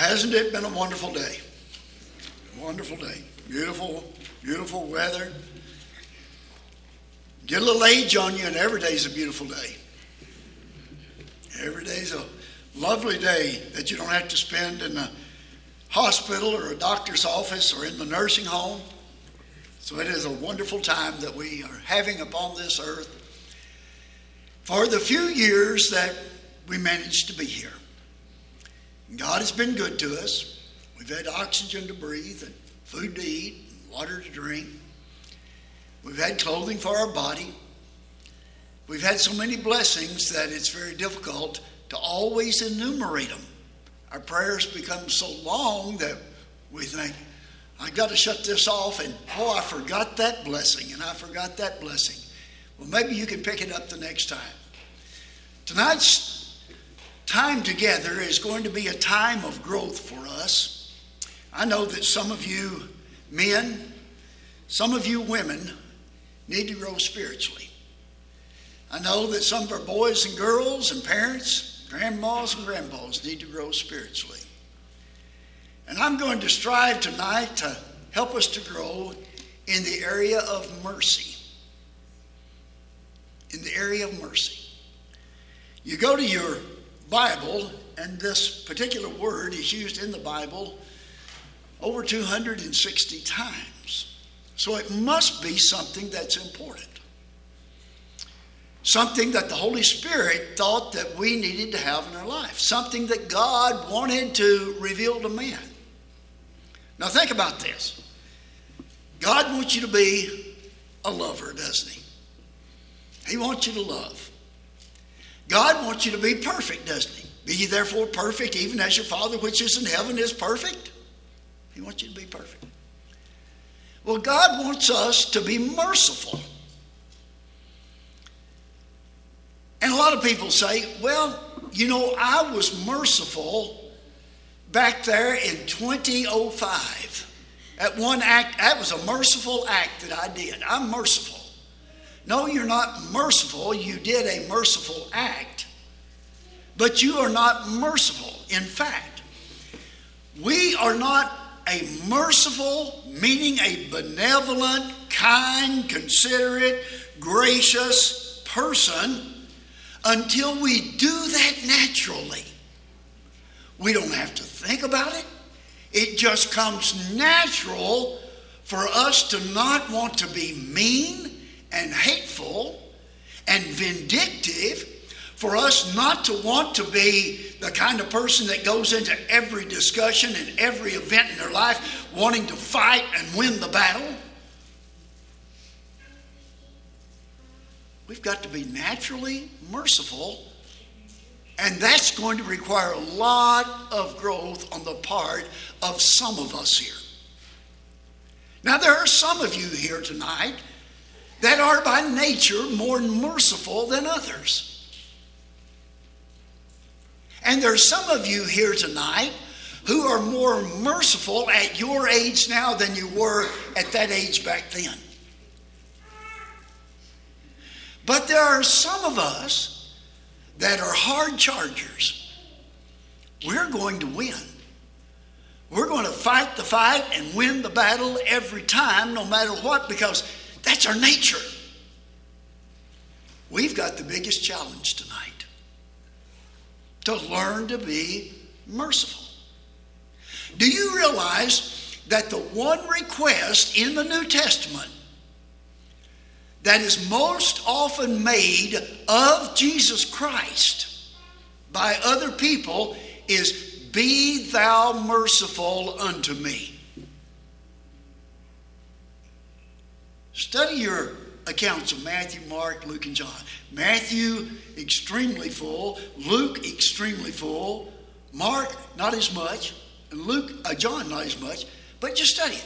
hasn't it been a wonderful day? Wonderful day. Beautiful, beautiful weather. Get a little age on you, and every day's a beautiful day. Every day's a lovely day that you don't have to spend in a hospital or a doctor's office or in the nursing home. So it is a wonderful time that we are having upon this earth for the few years that we managed to be here. God has been good to us. We've had oxygen to breathe and food to eat, and water to drink. We've had clothing for our body. We've had so many blessings that it's very difficult to always enumerate them. Our prayers become so long that we think, I've got to shut this off, and oh, I forgot that blessing, and I forgot that blessing. Well, maybe you can pick it up the next time. Tonight's time together is going to be a time of growth for us. I know that some of you men, some of you women need to grow spiritually. I know that some of our boys and girls and parents, grandmas and grandpas need to grow spiritually. And I'm going to strive tonight to help us to grow in the area of mercy. In the area of mercy. You go to your Bible, and this particular word is used in the Bible over 260 times. So it must be something that's important. Something that the Holy Spirit thought that we needed to have in our life. Something that God wanted to reveal to man. Now think about this. God wants you to be a lover, doesn't he? He wants you to love. God wants you to be perfect, doesn't He? Be ye therefore perfect, even as your Father which is in heaven is perfect. He wants you to be perfect. Well, God wants us to be merciful. And a lot of people say, well, you know, I was merciful back there in 2005. That one act, that was a merciful act that I did. I'm merciful. No, you're not merciful. You did a merciful act, but you are not merciful. In fact, we are not a merciful, meaning a benevolent, kind, considerate, gracious person until we do that naturally. We don't have to think about it. It just comes natural for us to not want to be mean and hateful and vindictive for us not to want to be the kind of person that goes into every discussion and every event in their life wanting to fight and win the battle. We've got to be naturally merciful, and that's going to require a lot of growth on the part of some of us here. Now, there are some of you here tonight that are by nature more merciful than others. And there's some of you here tonight who are more merciful at your age now than you were at that age back then. But there are some of us that are hard chargers. We're going to win. We're going to fight the fight and win the battle every time, no matter what, because that's our nature. We've got the biggest challenge tonight to learn to be merciful. Do you realize that the one request in the New Testament that is most often made of Jesus Christ by other people is, Be thou merciful unto me? Study your accounts of Matthew, Mark, Luke, and John. Matthew, extremely full. Luke, extremely full. Mark, not as much. And Luke, uh, John, not as much. But just study it.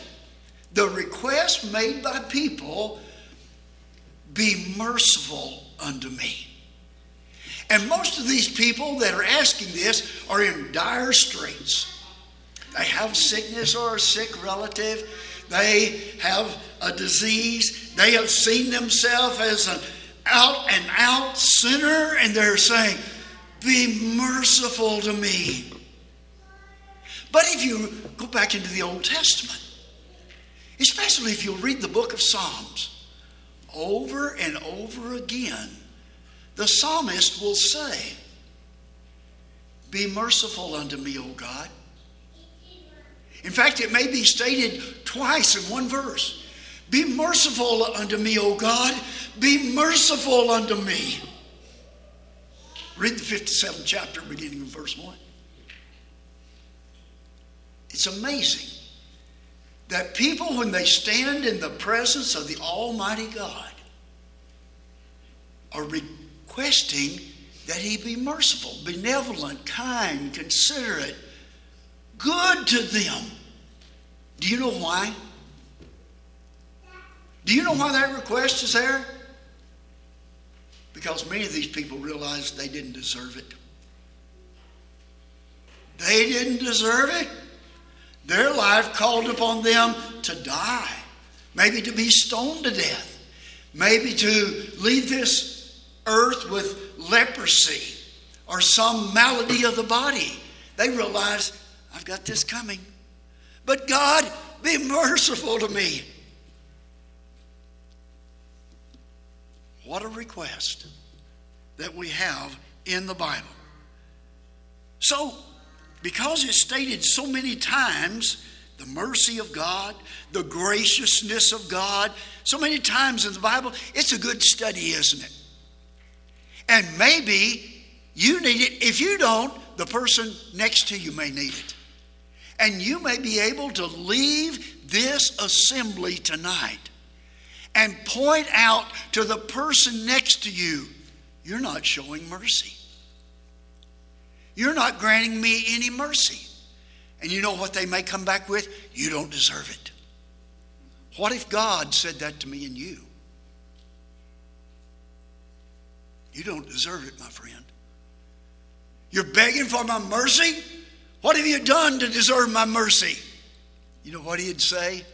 The request made by people be merciful unto me. And most of these people that are asking this are in dire straits. They have sickness or a sick relative they have a disease. They have seen themselves as an out and out sinner, and they're saying, Be merciful to me. But if you go back into the Old Testament, especially if you read the book of Psalms, over and over again, the psalmist will say, Be merciful unto me, O God. In fact, it may be stated twice in one verse. Be merciful unto me, O God. Be merciful unto me. Read the 57th chapter, beginning in verse 1. It's amazing that people, when they stand in the presence of the Almighty God, are requesting that He be merciful, benevolent, kind, considerate, good to them. Do you know why? Do you know why that request is there? Because many of these people realized they didn't deserve it. They didn't deserve it. Their life called upon them to die, maybe to be stoned to death, maybe to leave this earth with leprosy or some malady of the body. They realized, I've got this coming. But God, be merciful to me. What a request that we have in the Bible. So, because it's stated so many times the mercy of God, the graciousness of God, so many times in the Bible, it's a good study, isn't it? And maybe you need it. If you don't, the person next to you may need it. And you may be able to leave this assembly tonight and point out to the person next to you, you're not showing mercy. You're not granting me any mercy. And you know what they may come back with? You don't deserve it. What if God said that to me and you? You don't deserve it, my friend. You're begging for my mercy? What have you done to deserve my mercy? You know what he'd say?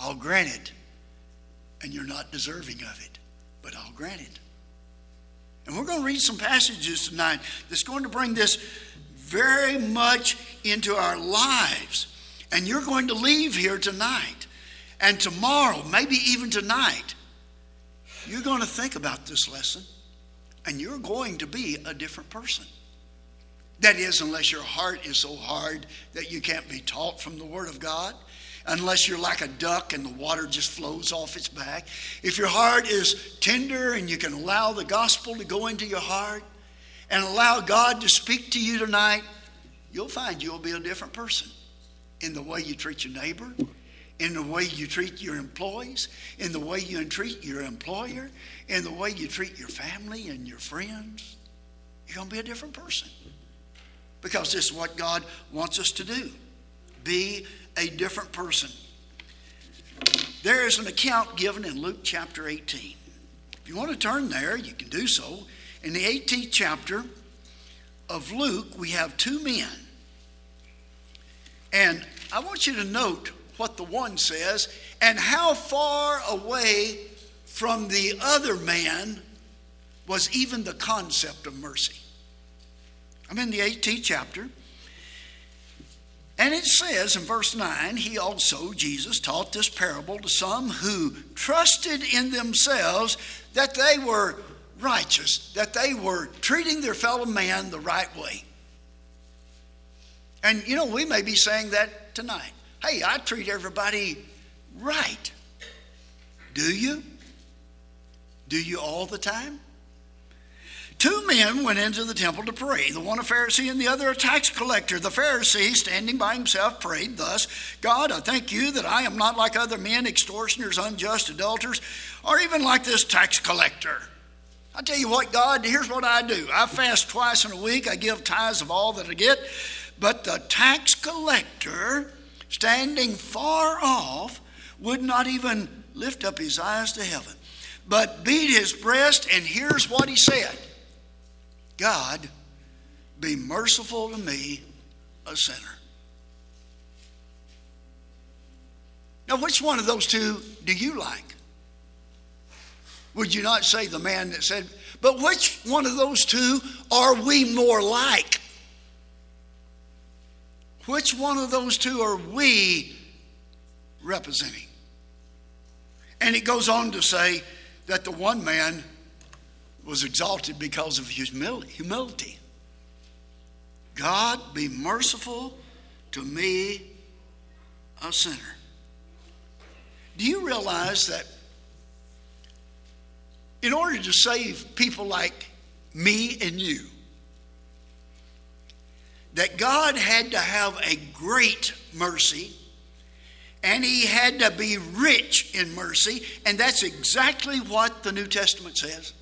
I'll grant it. And you're not deserving of it, but I'll grant it. And we're going to read some passages tonight that's going to bring this very much into our lives. And you're going to leave here tonight and tomorrow, maybe even tonight. You're going to think about this lesson and you're going to be a different person. That is, unless your heart is so hard that you can't be taught from the Word of God unless you're like a duck and the water just flows off its back. If your heart is tender and you can allow the gospel to go into your heart and allow God to speak to you tonight, you'll find you'll be a different person in the way you treat your neighbor, in the way you treat your employees, in the way you treat your employer, in the way you treat your family and your friends. You're going to be a different person because this is what God wants us to do. Be a different person. There is an account given in Luke chapter 18. If you want to turn there, you can do so. In the 18th chapter of Luke, we have two men. And I want you to note what the one says and how far away from the other man was even the concept of mercy. I'm in the 18th chapter. And it says in verse 9, he also, Jesus, taught this parable to some who trusted in themselves that they were righteous, that they were treating their fellow man the right way. And you know, we may be saying that tonight. Hey, I treat everybody right. Do you? Do you all the time? Two men went into the temple to pray, the one a Pharisee and the other a tax collector. The Pharisee, standing by himself, prayed thus God, I thank you that I am not like other men, extortioners, unjust, adulterers, or even like this tax collector. I tell you what, God, here's what I do I fast twice in a week, I give tithes of all that I get. But the tax collector, standing far off, would not even lift up his eyes to heaven, but beat his breast, and here's what he said. God, be merciful to me, a sinner. Now, which one of those two do you like? Would you not say the man that said, but which one of those two are we more like? Which one of those two are we representing? And it goes on to say that the one man was exalted because of humility. God, be merciful to me, a sinner. Do you realize that in order to save people like me and you, that God had to have a great mercy and he had to be rich in mercy, and that's exactly what the New Testament says.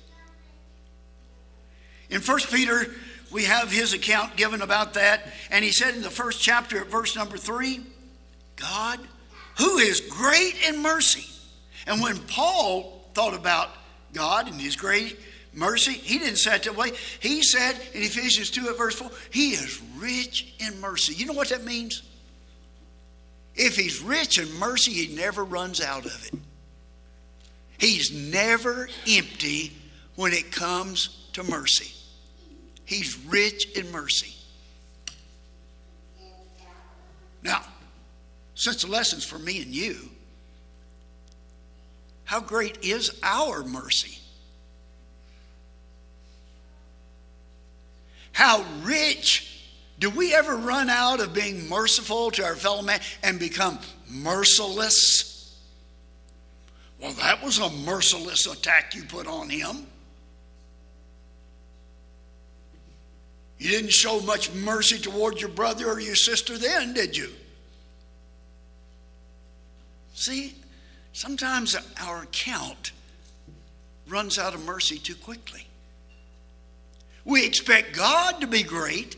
In 1 Peter, we have his account given about that, and he said in the first chapter at verse number 3 God, who is great in mercy. And when Paul thought about God and his great mercy, he didn't say it that way. He said in Ephesians 2 at verse 4, He is rich in mercy. You know what that means? If he's rich in mercy, he never runs out of it. He's never empty when it comes to mercy. He's rich in mercy. Now, since the lesson's for me and you, how great is our mercy? How rich do we ever run out of being merciful to our fellow man and become merciless? Well, that was a merciless attack you put on him. You didn't show much mercy toward your brother or your sister then, did you? See, sometimes our account runs out of mercy too quickly. We expect God to be great.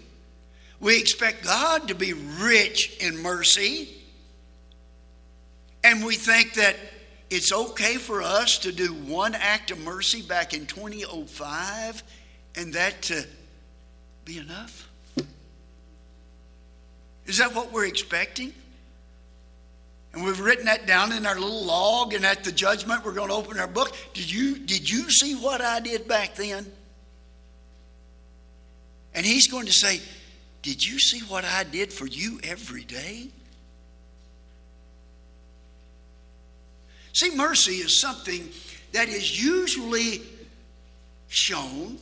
We expect God to be rich in mercy. And we think that it's okay for us to do one act of mercy back in 2005 and that to be enough? Is that what we're expecting? And we've written that down in our little log, and at the judgment, we're going to open our book. Did you, did you see what I did back then? And he's going to say, Did you see what I did for you every day? See, mercy is something that is usually shown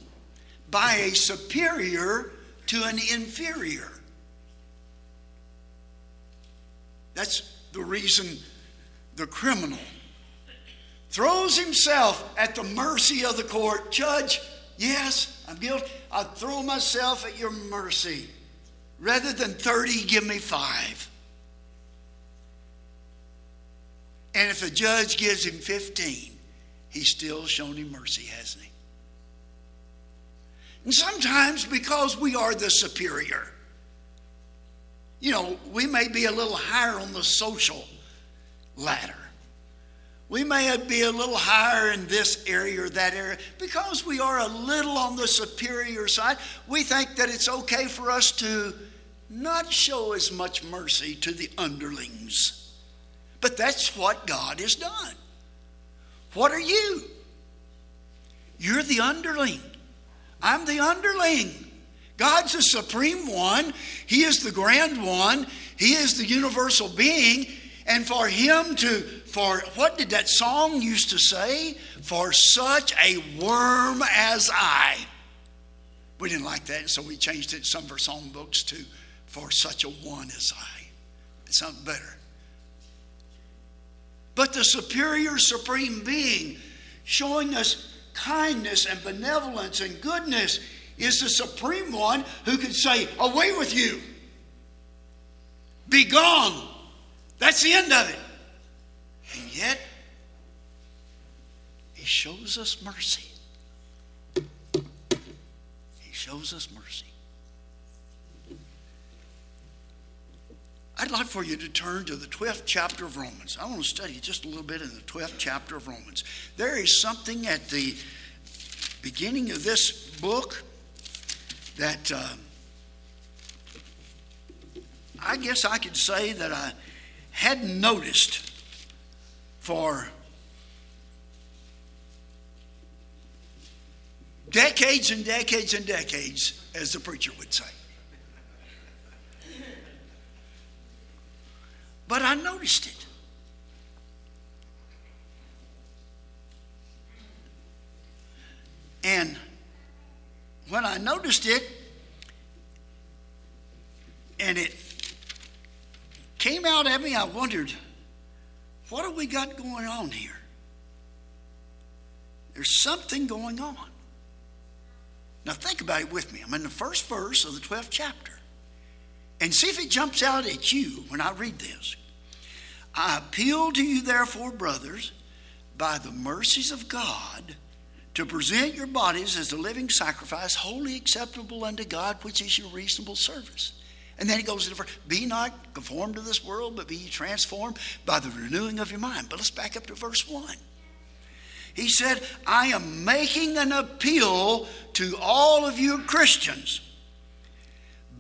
by a superior to an inferior. That's the reason the criminal throws himself at the mercy of the court. Judge, yes, I'm guilty. I throw myself at your mercy. Rather than 30, give me five. And if a judge gives him 15, he's still shown him mercy, hasn't he? And sometimes because we are the superior. You know, we may be a little higher on the social ladder. We may be a little higher in this area or that area. Because we are a little on the superior side, we think that it's okay for us to not show as much mercy to the underlings. But that's what God has done. What are you? You're the underling. I'm the underling. God's the supreme one. He is the grand one. He is the universal being. And for him to, for what did that song used to say? For such a worm as I. We didn't like that, so we changed it some of our songbooks to for such a one as I. It sounds better. But the superior supreme being showing us kindness and benevolence and goodness is the supreme one who can say, Away with you, be gone. That's the end of it. And yet, he shows us mercy. He shows us mercy. I'd like for you to turn to the 12th chapter of Romans. I want to study just a little bit in the 12th chapter of Romans. There is something at the beginning of this book that uh, I guess I could say that I hadn't noticed for decades and decades and decades, as the preacher would say. But I noticed it. And when I noticed it, and it came out at me, I wondered, what have we got going on here? There's something going on. Now, think about it with me. I'm in the first verse of the 12th chapter. And see if it jumps out at you when I read this. I appeal to you, therefore, brothers, by the mercies of God, to present your bodies as a living sacrifice, wholly acceptable unto God, which is your reasonable service. And then he goes into verse, be not conformed to this world, but be transformed by the renewing of your mind. But let's back up to verse 1. He said, I am making an appeal to all of you Christians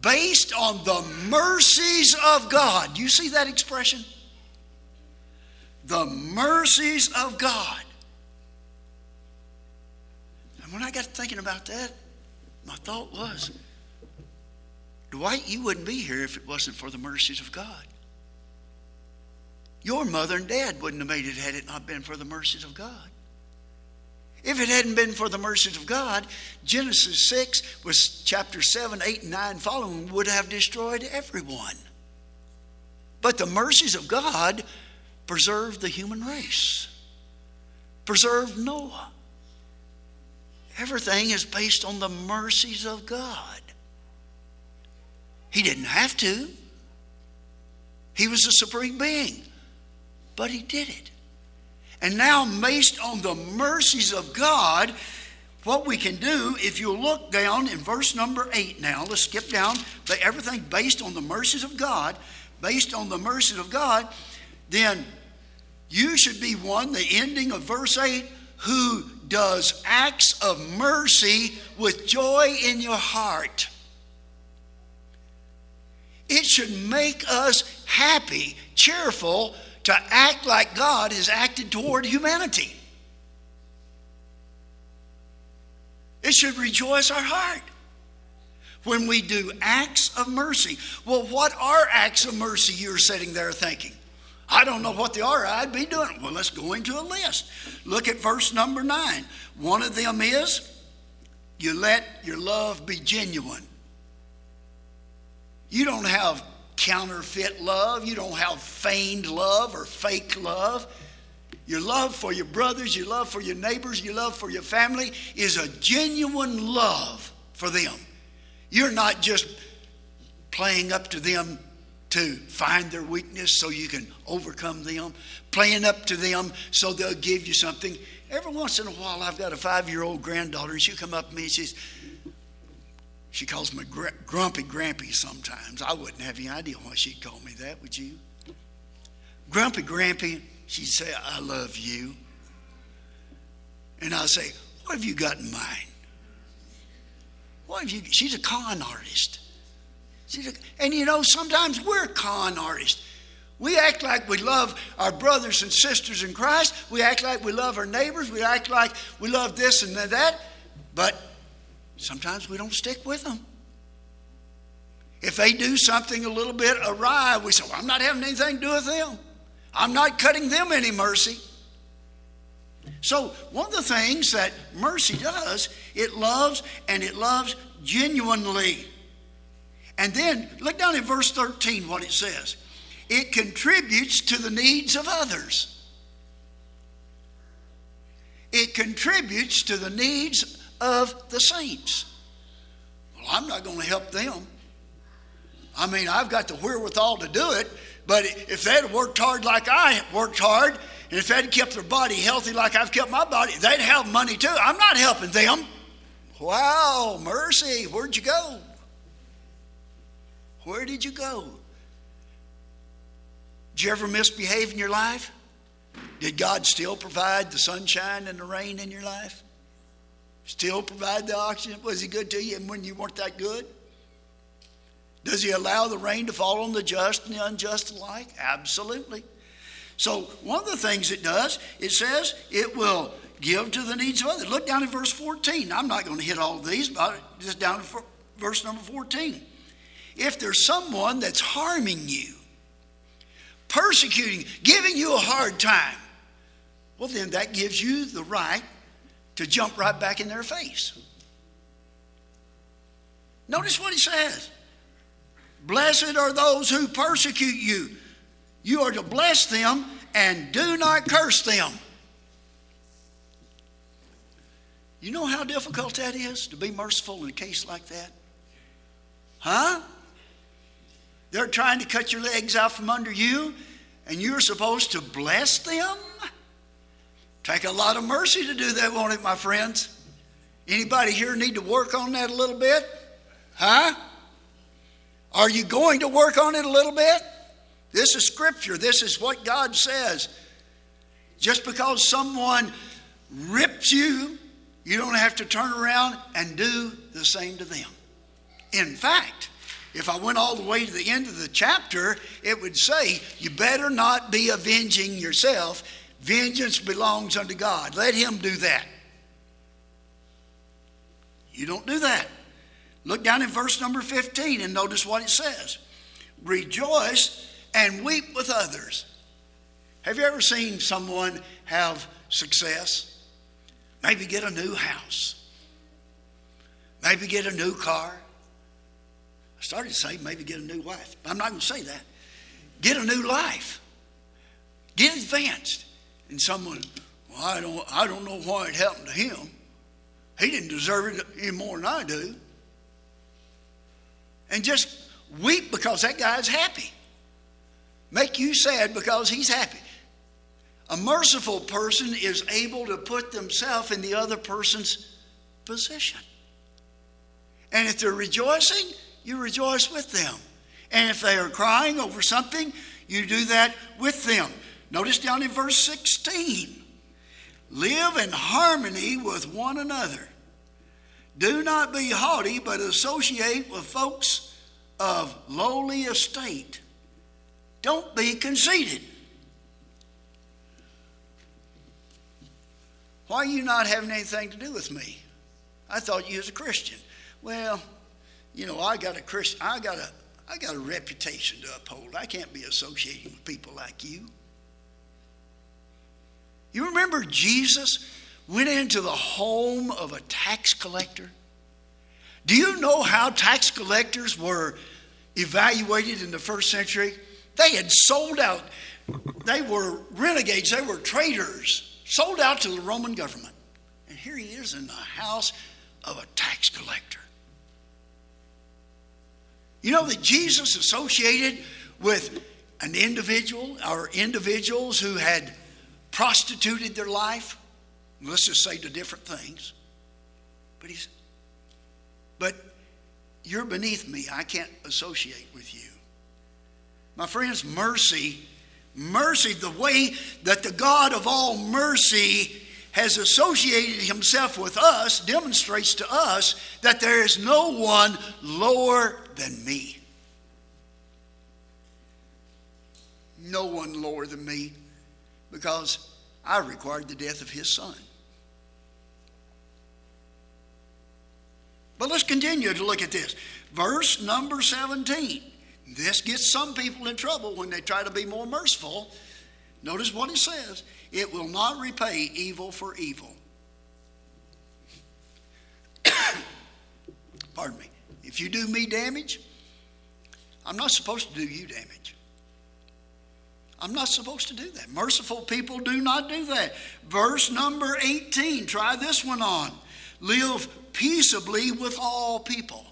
based on the mercies of God. You see that expression? The mercies of God. And when I got thinking about that, my thought was, Dwight, you wouldn't be here if it wasn't for the mercies of God. Your mother and dad wouldn't have made it had it not been for the mercies of God. If it hadn't been for the mercies of God, Genesis 6 was chapter 7, 8, and 9 following would have destroyed everyone. But the mercies of God preserved the human race, preserved Noah. Everything is based on the mercies of God. He didn't have to. He was the supreme being, but he did it. And now, based on the mercies of God, what we can do, if you look down in verse number eight now, let's skip down, but everything based on the mercies of God, based on the mercies of God, then you should be one, the ending of verse 8, who does acts of mercy with joy in your heart. It should make us happy, cheerful, to act like God has acted toward humanity. It should rejoice our heart when we do acts of mercy. Well, what are acts of mercy you're sitting there thinking? I don't know what they are. I'd be doing. Well, let's go into a list. Look at verse number nine. One of them is you let your love be genuine. You don't have counterfeit love. You don't have feigned love or fake love. Your love for your brothers, your love for your neighbors, your love for your family is a genuine love for them. You're not just playing up to them to find their weakness so you can overcome them, playing up to them so they'll give you something. Every once in a while, I've got a five year old granddaughter, and she'll come up to me and she says, she calls me gr- Grumpy Grampy sometimes. I wouldn't have any idea why she'd call me that, would you? Grumpy Grampy, she'd say, I love you. And I'll say, What have you got in mind? What have you? She's a con artist. A, and you know, sometimes we're con artists. We act like we love our brothers and sisters in Christ. We act like we love our neighbors. We act like we love this and that. But Sometimes we don't stick with them. If they do something a little bit awry, we say, well, I'm not having anything to do with them. I'm not cutting them any mercy. So, one of the things that mercy does, it loves and it loves genuinely. And then look down in verse 13 what it says it contributes to the needs of others. It contributes to the needs of the saints. Well, I'm not going to help them. I mean, I've got the wherewithal to do it, but if they'd worked hard like I worked hard, and if they'd kept their body healthy like I've kept my body, they'd have money too. I'm not helping them. Wow, mercy, where'd you go? Where did you go? Did you ever misbehave in your life? Did God still provide the sunshine and the rain in your life? Still provide the oxygen? Was he good to you and when you weren't that good? Does he allow the rain to fall on the just and the unjust alike? Absolutely. So, one of the things it does, it says it will give to the needs of others. Look down at verse 14. I'm not going to hit all these, but just down to verse number 14. If there's someone that's harming you, persecuting, giving you a hard time, well, then that gives you the right to jump right back in their face. Notice what he says Blessed are those who persecute you. You are to bless them and do not curse them. You know how difficult that is to be merciful in a case like that? Huh? They're trying to cut your legs out from under you, and you're supposed to bless them? Take a lot of mercy to do that, won't it, my friends? Anybody here need to work on that a little bit? Huh? Are you going to work on it a little bit? This is scripture. This is what God says. Just because someone rips you, you don't have to turn around and do the same to them. In fact, if I went all the way to the end of the chapter, it would say, You better not be avenging yourself. Vengeance belongs unto God. Let Him do that. You don't do that. Look down in verse number 15 and notice what it says Rejoice and weep with others. Have you ever seen someone have success? Maybe get a new house, maybe get a new car. I started to say maybe get a new wife. I'm not going to say that. Get a new life. Get advanced. And someone, well, I don't, I don't know why it happened to him. He didn't deserve it any more than I do and just weep because that guy's happy. Make you sad because he's happy. A merciful person is able to put themselves in the other person's position. And if they're rejoicing, you rejoice with them. And if they are crying over something, you do that with them. Notice down in verse 16 live in harmony with one another. Do not be haughty, but associate with folks of lowly estate. Don't be conceited. Why are you not having anything to do with me? I thought you was a Christian. Well, you know, I got a Christian, I got a, I got a reputation to uphold. I can't be associating with people like you. You remember Jesus went into the home of a tax collector? Do you know how tax collectors were evaluated in the first century? They had sold out. They were renegades, they were traitors, sold out to the Roman government. And here he is in the house of a tax collector. You know that Jesus associated with an individual or individuals who had prostituted their life? Let's just say to different things. But he's, but you're beneath me. I can't associate with you. My friends, mercy, mercy, the way that the God of all mercy has associated himself with us demonstrates to us that there is no one lower than me. No one lower than me because I required the death of his son. But let's continue to look at this. Verse number 17. This gets some people in trouble when they try to be more merciful. Notice what it says it will not repay evil for evil. Pardon me. If you do me damage, I'm not supposed to do you damage. I'm not supposed to do that. Merciful people do not do that. Verse number 18, try this one on. Live peaceably with all people.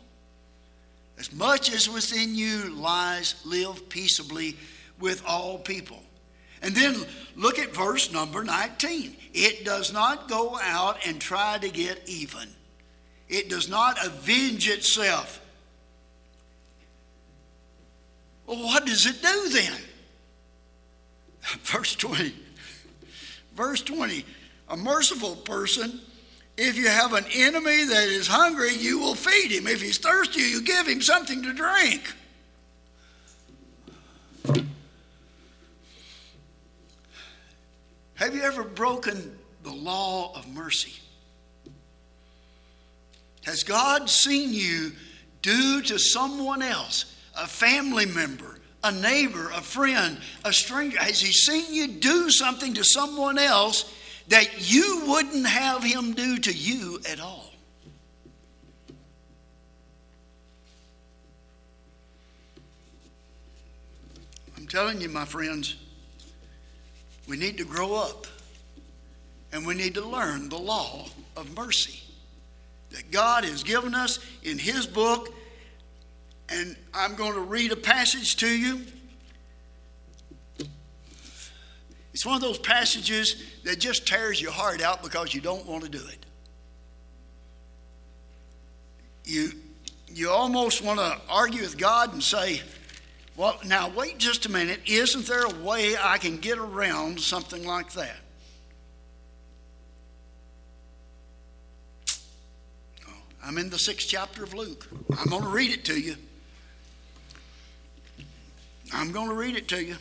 As much as within you lies, live peaceably with all people. And then look at verse number 19. It does not go out and try to get even, it does not avenge itself. Well, what does it do then? Verse 20. Verse 20. A merciful person if you have an enemy that is hungry, you will feed him. If he's thirsty, you give him something to drink. Have you ever broken the law of mercy? Has God seen you do to someone else, a family member, a neighbor, a friend, a stranger? Has he seen you do something to someone else that you wouldn't have him do to you at all? I'm telling you, my friends, we need to grow up and we need to learn the law of mercy that God has given us in His book. And I'm going to read a passage to you. It's one of those passages that just tears your heart out because you don't want to do it. You, you almost want to argue with God and say, well, now wait just a minute. Isn't there a way I can get around something like that? Oh, I'm in the sixth chapter of Luke. I'm going to read it to you. I'm going to read it to you.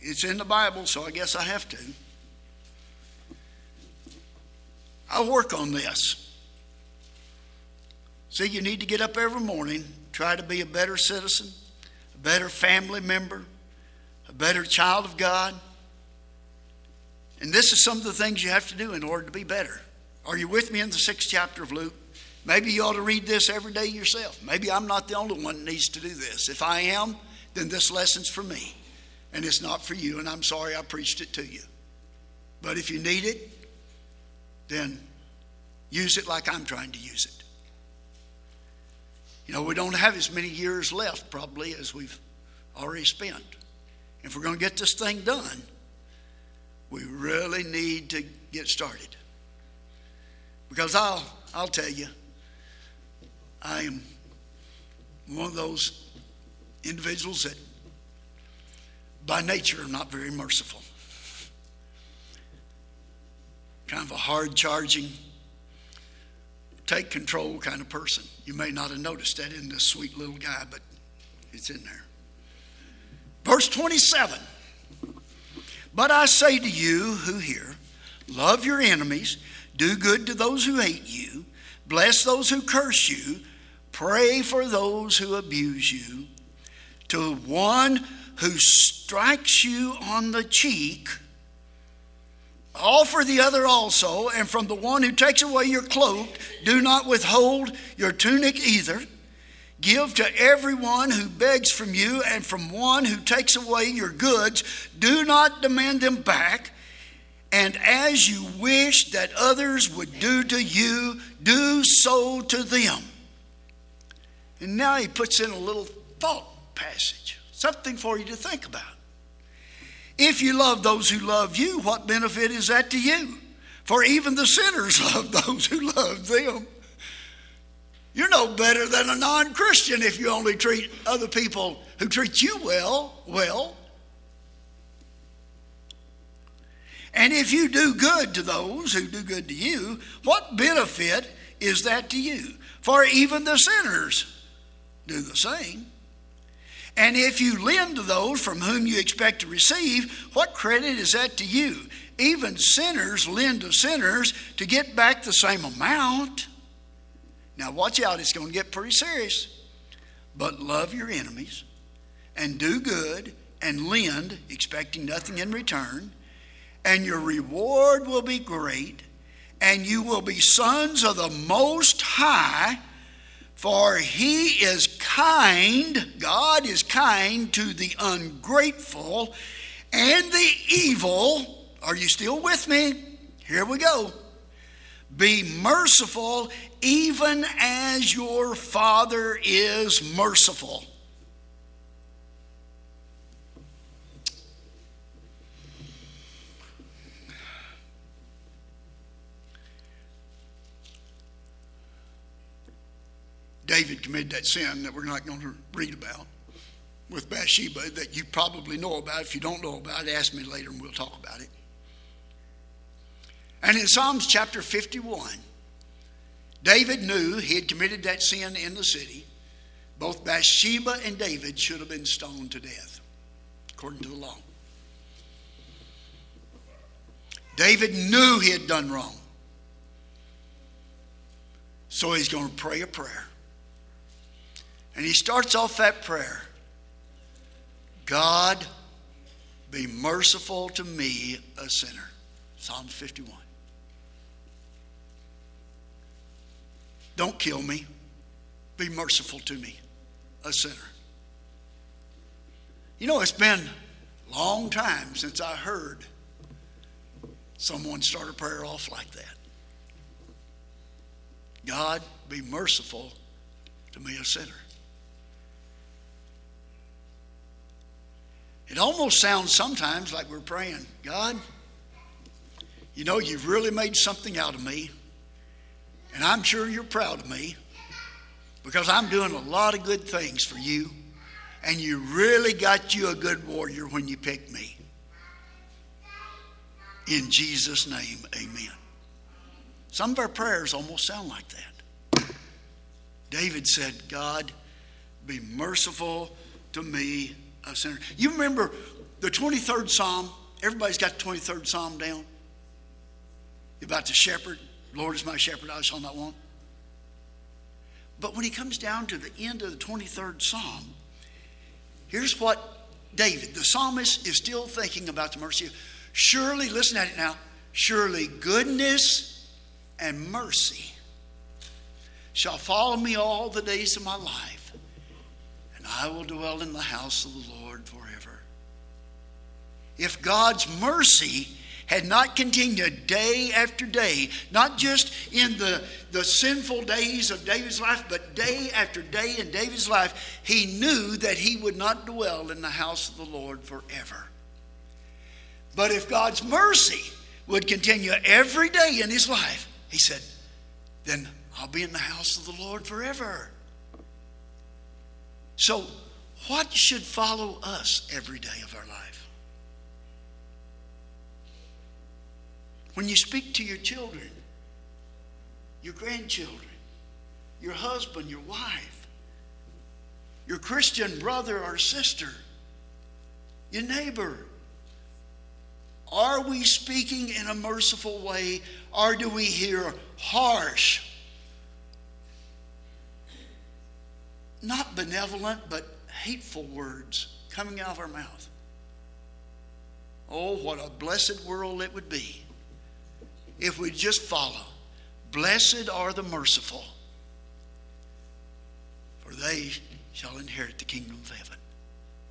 It's in the Bible, so I guess I have to. I'll work on this. See, you need to get up every morning, try to be a better citizen, a better family member, a better child of God. And this is some of the things you have to do in order to be better. Are you with me in the sixth chapter of Luke? Maybe you ought to read this every day yourself. Maybe I'm not the only one that needs to do this. If I am, then this lesson's for me. And it's not for you, and I'm sorry I preached it to you. But if you need it, then use it like I'm trying to use it. You know, we don't have as many years left, probably, as we've already spent. If we're going to get this thing done, we really need to get started. Because I'll, I'll tell you, I am one of those individuals that, by nature, are not very merciful. Kind of a hard charging, take control kind of person. You may not have noticed that in this sweet little guy, but it's in there. Verse 27 But I say to you who hear, love your enemies, do good to those who hate you, bless those who curse you Pray for those who abuse you. To one who strikes you on the cheek, offer the other also. And from the one who takes away your cloak, do not withhold your tunic either. Give to everyone who begs from you, and from one who takes away your goods, do not demand them back. And as you wish that others would do to you, do so to them. And now he puts in a little thought passage, something for you to think about. If you love those who love you, what benefit is that to you? For even the sinners love those who love them. You're no better than a non Christian if you only treat other people who treat you well, well. And if you do good to those who do good to you, what benefit is that to you? For even the sinners do the same. And if you lend to those from whom you expect to receive, what credit is that to you? Even sinners lend to sinners to get back the same amount. Now, watch out, it's going to get pretty serious. But love your enemies and do good and lend, expecting nothing in return, and your reward will be great, and you will be sons of the Most High for he is kind, God is kind to the ungrateful and the evil. Are you still with me? Here we go. Be merciful even as your Father is merciful. David committed that sin that we're not going to read about with Bathsheba that you probably know about. If you don't know about it, ask me later and we'll talk about it. And in Psalms chapter 51, David knew he had committed that sin in the city. Both Bathsheba and David should have been stoned to death, according to the law. David knew he had done wrong. So he's going to pray a prayer. And he starts off that prayer God, be merciful to me, a sinner. Psalm 51. Don't kill me. Be merciful to me, a sinner. You know, it's been a long time since I heard someone start a prayer off like that. God, be merciful to me, a sinner. It almost sounds sometimes like we're praying, God, you know, you've really made something out of me, and I'm sure you're proud of me because I'm doing a lot of good things for you, and you really got you a good warrior when you picked me. In Jesus' name, amen. Some of our prayers almost sound like that. David said, God, be merciful to me, a sinner. You remember the 23rd Psalm? Everybody's got the 23rd Psalm down? About the shepherd. Lord is my shepherd, I shall not want. But when he comes down to the end of the 23rd Psalm, here's what David, the psalmist, is still thinking about the mercy. Surely, listen at it now, surely goodness and mercy shall follow me all the days of my life, and I will dwell in the house of the Lord forever. If God's mercy had not continued day after day, not just in the, the sinful days of David's life, but day after day in David's life, he knew that he would not dwell in the house of the Lord forever. But if God's mercy would continue every day in his life, he said, then I'll be in the house of the Lord forever. So, what should follow us every day of our life? When you speak to your children, your grandchildren, your husband, your wife, your Christian brother or sister, your neighbor, are we speaking in a merciful way or do we hear harsh, not benevolent, but hateful words coming out of our mouth? Oh, what a blessed world it would be if we just follow. Blessed are the merciful, for they shall inherit the kingdom of heaven.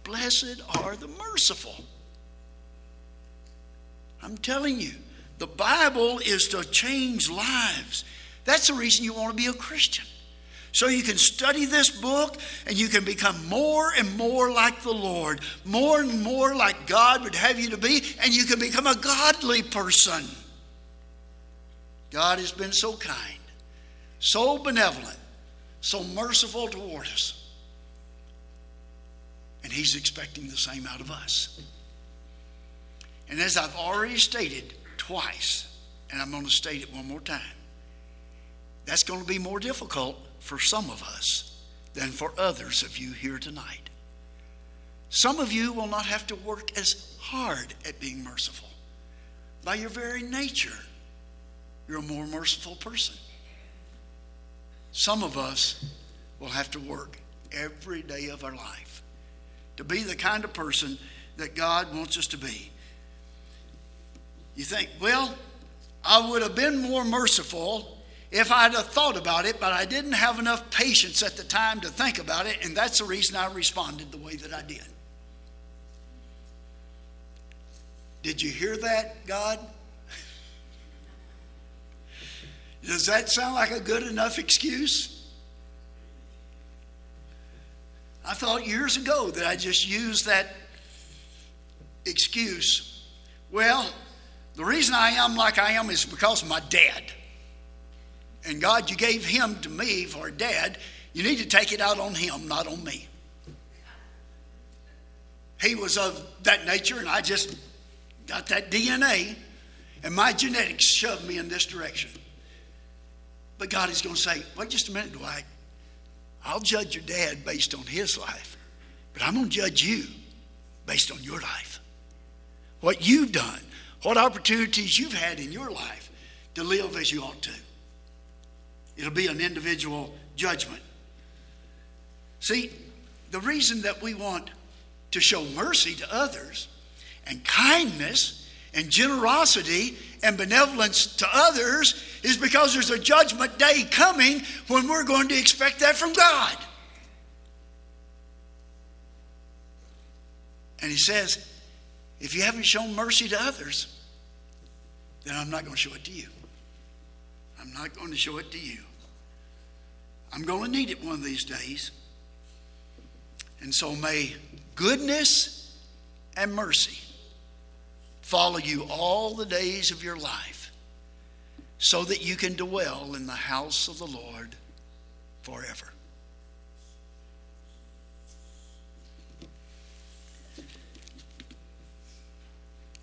Blessed are the merciful. I'm telling you, the Bible is to change lives. That's the reason you want to be a Christian. So you can study this book and you can become more and more like the Lord, more and more like God would have you to be, and you can become a godly person. God has been so kind, so benevolent, so merciful toward us. And He's expecting the same out of us. And as I've already stated twice, and I'm going to state it one more time, that's going to be more difficult for some of us than for others of you here tonight. Some of you will not have to work as hard at being merciful. By your very nature, you're a more merciful person. Some of us will have to work every day of our life to be the kind of person that God wants us to be. You think, well, I would have been more merciful if I'd have thought about it, but I didn't have enough patience at the time to think about it, and that's the reason I responded the way that I did. Did you hear that, God? Does that sound like a good enough excuse? I thought years ago that I just used that excuse. Well, the reason I am like I am is because of my dad. And God, you gave him to me for dad. You need to take it out on him, not on me. He was of that nature, and I just got that DNA, and my genetics shoved me in this direction. But God is going to say, wait just a minute, Dwight. I'll judge your dad based on his life, but I'm going to judge you based on your life. What you've done, what opportunities you've had in your life to live as you ought to. It'll be an individual judgment. See, the reason that we want to show mercy to others and kindness and generosity and benevolence to others is because there's a judgment day coming when we're going to expect that from God. And he says, if you haven't shown mercy to others, then I'm not going to show it to you. I'm not going to show it to you. I'm going to need it one of these days. And so may goodness and mercy follow you all the days of your life so that you can dwell in the house of the Lord forever.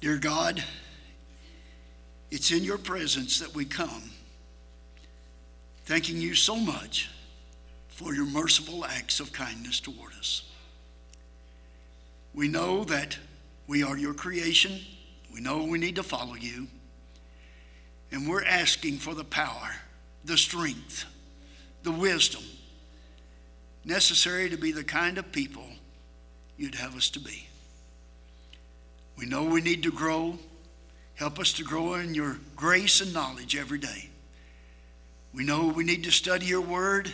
Dear God, it's in your presence that we come, thanking you so much for your merciful acts of kindness toward us. We know that we are your creation. We know we need to follow you. And we're asking for the power, the strength, the wisdom necessary to be the kind of people you'd have us to be. We know we need to grow. Help us to grow in your grace and knowledge every day. We know we need to study your word.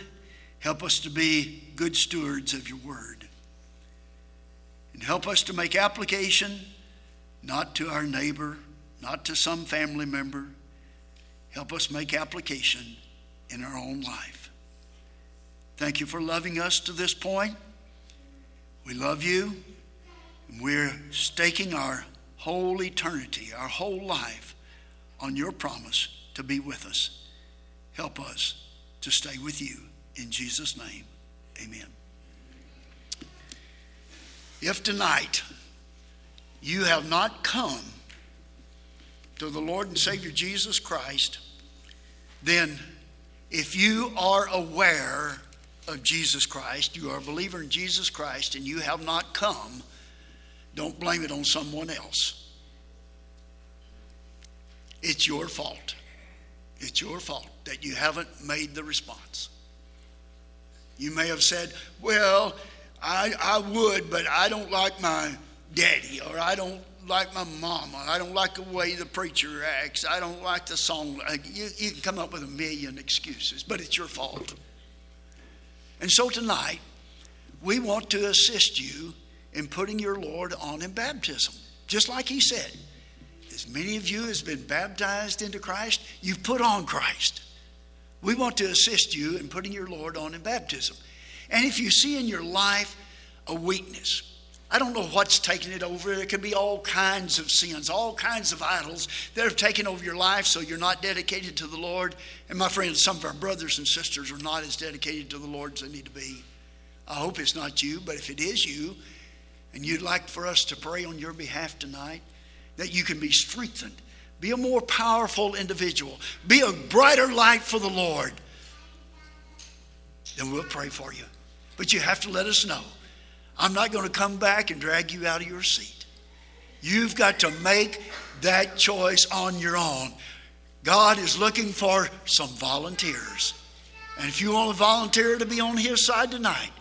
Help us to be good stewards of your word. And help us to make application not to our neighbor, not to some family member. Help us make application in our own life. Thank you for loving us to this point. We love you. And we're staking our whole eternity, our whole life on your promise to be with us. Help us to stay with you. In Jesus' name, amen. If tonight you have not come to the Lord and Savior Jesus Christ, then if you are aware of Jesus Christ, you are a believer in Jesus Christ, and you have not come, don't blame it on someone else. It's your fault. It's your fault that you haven't made the response. You may have said, Well, I, I would, but I don't like my daddy, or I don't like my mama. I don't like the way the preacher acts. I don't like the song. You, you can come up with a million excuses, but it's your fault. And so tonight, we want to assist you in putting your Lord on in baptism. Just like he said, as many of you as been baptized into Christ, you've put on Christ. We want to assist you in putting your Lord on in baptism. And if you see in your life a weakness, I don't know what's taken it over. There could be all kinds of sins, all kinds of idols that have taken over your life so you're not dedicated to the Lord. And my friends, some of our brothers and sisters are not as dedicated to the Lord as they need to be. I hope it's not you, but if it is you, and you'd like for us to pray on your behalf tonight, that you can be strengthened, be a more powerful individual, be a brighter light for the Lord, then we'll pray for you. But you have to let us know. I'm not going to come back and drag you out of your seat. You've got to make that choice on your own. God is looking for some volunteers. And if you want to volunteer to be on His side tonight,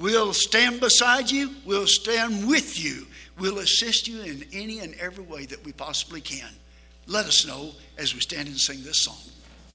We'll stand beside you. We'll stand with you. We'll assist you in any and every way that we possibly can. Let us know as we stand and sing this song.